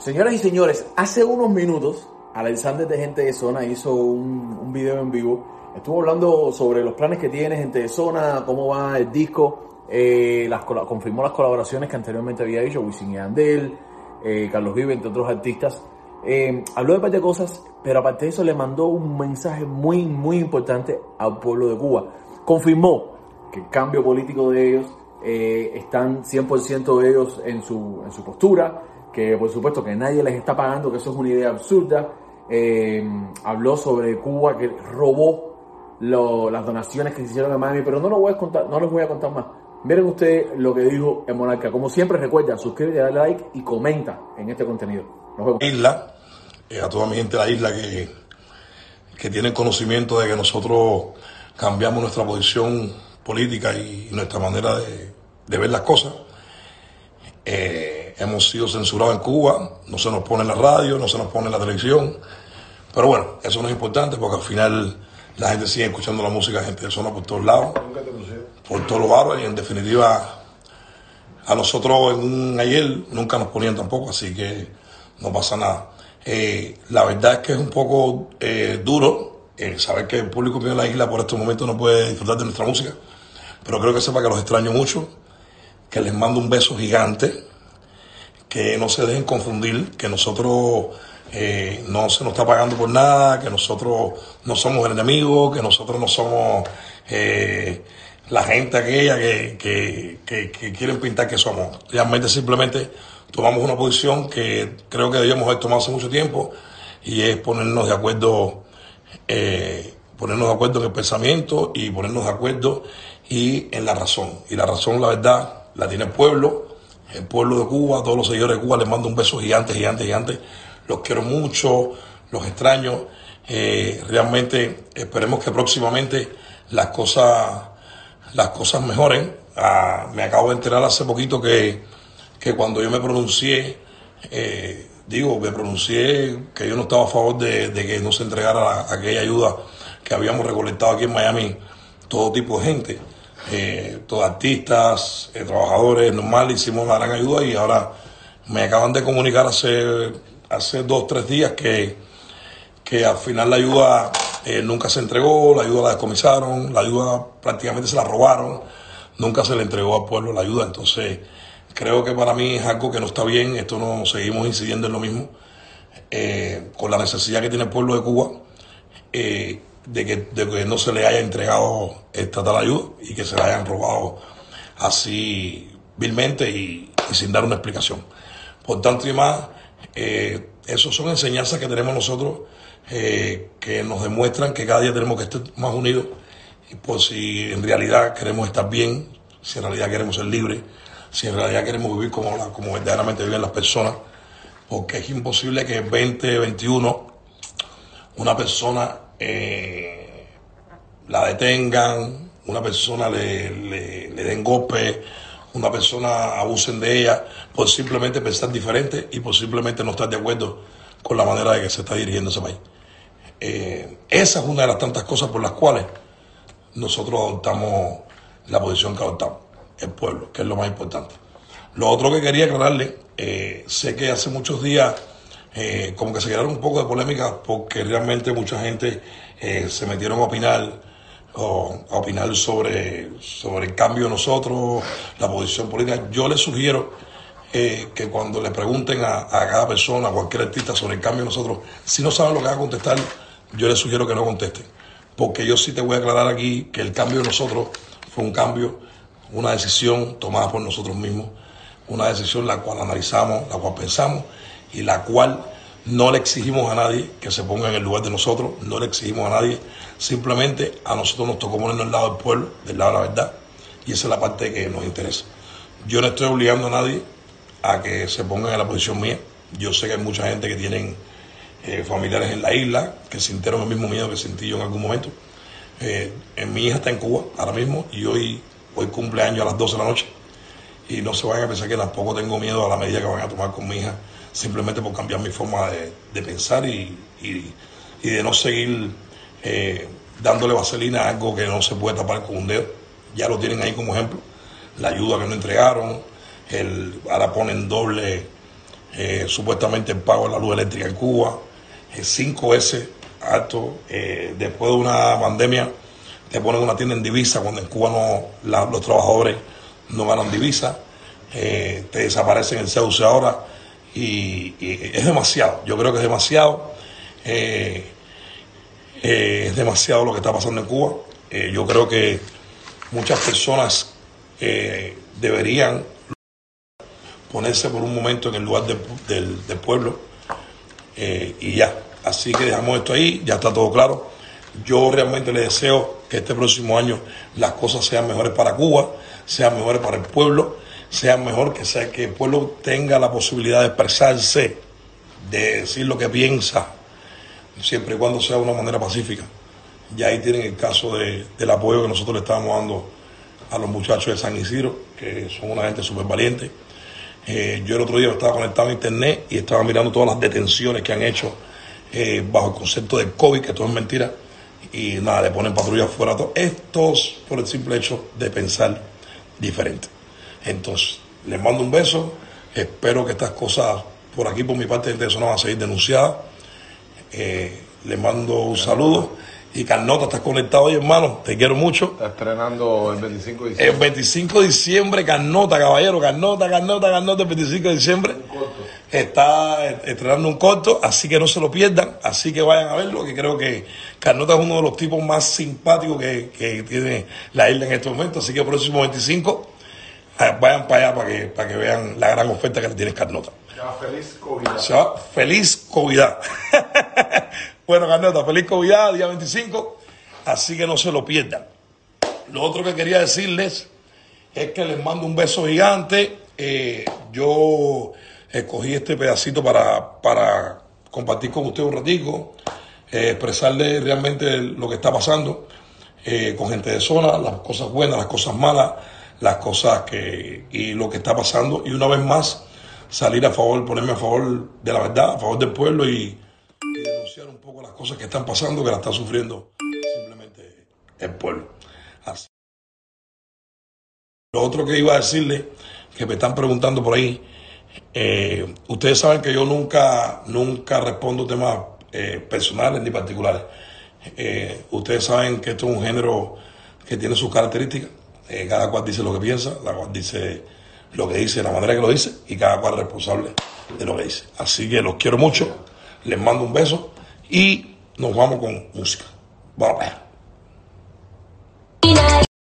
Señoras y señores, hace unos minutos Alexander de Gente de Zona hizo un, video en vivo. Estuvo hablando sobre los planes que tiene Gente de Zona, cómo va el disco. Eh, las, confirmó las colaboraciones que anteriormente había hecho, Wisin y Andel, eh, Carlos Vive, entre otros artistas. Eh, habló de un de cosas, pero aparte de eso le mandó un mensaje muy, muy importante al pueblo de Cuba. Confirmó que el cambio político de ellos están 100% de ellos en su, en su postura, que por supuesto que nadie les está pagando, que eso es una idea absurda. Eh, habló sobre Cuba que robó las donaciones que se hicieron a Miami, pero no lo voy a contar, no les voy a contar más. Miren ustedes lo que dijo el monarca. Como siempre, recuerda, suscríbete, dale like y comenta en este contenido. Isla, eh, a toda mi gente de la isla que, que tienen conocimiento de que nosotros cambiamos nuestra posición política y nuestra manera de, de ver las cosas. Eh, hemos sido censurados en Cuba, no se nos pone en la radio, no se nos pone en la televisión. Pero bueno, eso no es importante porque al final la gente sigue escuchando la música, gente de zona por todos lados, por todos los barrios y en definitiva a nosotros en un ayer nunca nos ponían tampoco, así que no pasa nada. Eh, la verdad es que es un poco eh, duro eh, saber que el público de la isla por estos momentos no puede disfrutar de nuestra música, pero creo que sepa que los extraño mucho, que les mando un beso gigante que no se dejen confundir, que nosotros eh, no se nos está pagando por nada, que nosotros no somos el enemigo, que nosotros no somos eh, la gente aquella que, que, que, quieren pintar que somos. Realmente simplemente tomamos una posición que creo que debíamos haber tomado hace mucho tiempo y es ponernos de acuerdo, eh, ponernos de acuerdo en el pensamiento y ponernos de acuerdo y en la razón. Y la razón, la verdad, la tiene el pueblo el pueblo de Cuba, todos los seguidores de Cuba, les mando un beso gigante, gigante, gigante. Los quiero mucho, los extraño. Eh, realmente esperemos que próximamente las cosas, las cosas mejoren. Ah, me acabo de enterar hace poquito que, que cuando yo me pronuncié, eh, digo, me pronuncié que yo no estaba a favor de, que no se entregara aquella ayuda que habíamos recolectado aquí en Miami, todo tipo de gente eh, todos artistas, eh, trabajadores, normal, hicimos la gran ayuda y ahora me acaban de comunicar hace, hace dos, tres días que, que al final la ayuda eh, nunca se entregó, la ayuda la descomisaron, la ayuda prácticamente se la robaron, nunca se le entregó al pueblo la ayuda, entonces creo que para mí es algo que no está bien, esto no seguimos incidiendo en lo mismo, con la necesidad que tiene el pueblo de Cuba de que, no se le haya entregado esta tal ayuda y que se la hayan robado así vilmente y, sin dar una explicación. Por tanto y más, eh, son enseñanzas que tenemos nosotros eh, que nos demuestran que cada día tenemos que estar más unidos y por si en realidad queremos estar bien, si en realidad queremos ser libres, si en realidad queremos vivir como, como verdaderamente viven las personas, porque es imposible que en 2021 una persona eh, la detengan, una persona le, le, den golpe, una persona abusen de ella por simplemente pensar diferente y por simplemente no estar de acuerdo con la manera de que se está dirigiendo ese país. Eh, esa es una de las tantas cosas por las cuales nosotros adoptamos la posición que adoptamos, el pueblo, que es lo más importante. Lo otro que quería aclararle, eh, sé que hace muchos días eh, como que se quedaron un poco de polémica porque realmente mucha gente eh, se metieron a opinar a opinar sobre, sobre el cambio de nosotros, la posición política. Yo les sugiero eh, que cuando le pregunten a, cada persona, a cualquier artista sobre el cambio de nosotros, si no saben lo que va a contestar, yo les sugiero que no contesten. Porque yo sí te voy a aclarar aquí que el cambio de nosotros fue un cambio, una decisión tomada por nosotros mismos, una decisión la cual analizamos, la cual pensamos y la cual no le exigimos a nadie que se ponga en el lugar de nosotros, no le exigimos a nadie, simplemente a nosotros nos tocó ponernos al lado del pueblo, del lado de la verdad, y esa es la parte que nos interesa. Yo no estoy obligando a nadie a que se pongan en la posición mía. Yo sé que hay mucha gente que tienen eh, familiares en la isla que sintieron el mismo miedo que sentí yo en algún momento. Eh, mi hija está en Cuba ahora mismo y hoy, hoy cumpleaños a las 12 de la noche. Y no se vayan a pensar que tampoco tengo miedo a la medida que van a tomar con mi hija simplemente por cambiar mi forma de, pensar y, de no seguir eh, dándole vaselina a algo que no se puede tapar con un dedo. Ya lo tienen ahí como ejemplo. La ayuda que no entregaron, el, ahora ponen doble eh, supuestamente el pago de la luz eléctrica en Cuba, es cinco veces alto. después de una pandemia, te ponen una tienda en divisa cuando en Cuba no, los trabajadores no ganan divisa, te desaparecen el CEUC ahora y, es demasiado. Yo creo que es demasiado. es demasiado lo que está pasando en Cuba. yo creo que muchas personas deberían ponerse por un momento en el lugar del, pueblo eh, y ya. Así que dejamos esto ahí, ya está todo claro. Yo realmente le deseo que este próximo año las cosas sean mejores para Cuba, sean mejores para el pueblo, sean mejor que, sea, que el pueblo tenga la posibilidad de expresarse, de decir lo que piensa, siempre y cuando sea de una manera pacífica. Ya ahí tienen el caso del apoyo que nosotros le estamos dando a los muchachos de San Isidro, que son una gente súper valiente. Eh, yo el otro día estaba conectado a internet y estaba mirando todas las detenciones que han hecho eh, bajo el concepto del COVID, que todo es mentira, y nada, le ponen patrullas fuera. Todo. Estos por el simple hecho de pensar diferente. Entonces, les mando un beso, espero que estas cosas por aquí, por mi parte, de eso no van a seguir denunciadas. Eh, les mando un saludo y Carnota, estás conectado hoy, hermano. Te quiero mucho. Está estrenando el 25 de diciembre. El 25 de diciembre, Carnota, caballero. Carnota, Carnota, Carnota, el 25 de diciembre. Está estrenando un corto, así que no se lo pierdan. Así que vayan a verlo, que creo que Carnota es uno de los tipos más simpáticos que, tiene la isla en este momento. Así que el próximo 25, eh, vayan para allá para que, para que vean la gran oferta que le tiene Carnota. Ya, feliz COVID. feliz COVID. Bueno, Carnota, feliz COVID, día 25, así que no se lo pierdan. Lo otro que quería decirles es que les mando un beso gigante. Eh, yo escogí este pedacito para, para compartir con ustedes un ratico, eh, expresarles realmente lo que está pasando eh, con gente de zona, las cosas buenas, las cosas malas, las cosas que y lo que está pasando. Y una vez más, salir a favor, ponerme a favor de la verdad, a favor del pueblo y un poco las cosas que están pasando, que la está sufriendo simplemente el pueblo. Lo otro que iba a decirle, que me están preguntando por ahí, eh, ustedes saben que yo nunca, nunca respondo temas eh, personales ni particulares. Eh, ustedes saben que esto es un género que tiene sus características. Cada cual dice lo que piensa, cada cual dice lo que dice, la manera que lo dice, y cada cual es responsable de lo que dice. Así que los quiero mucho, les mando un beso y nos vamos con música. Vamos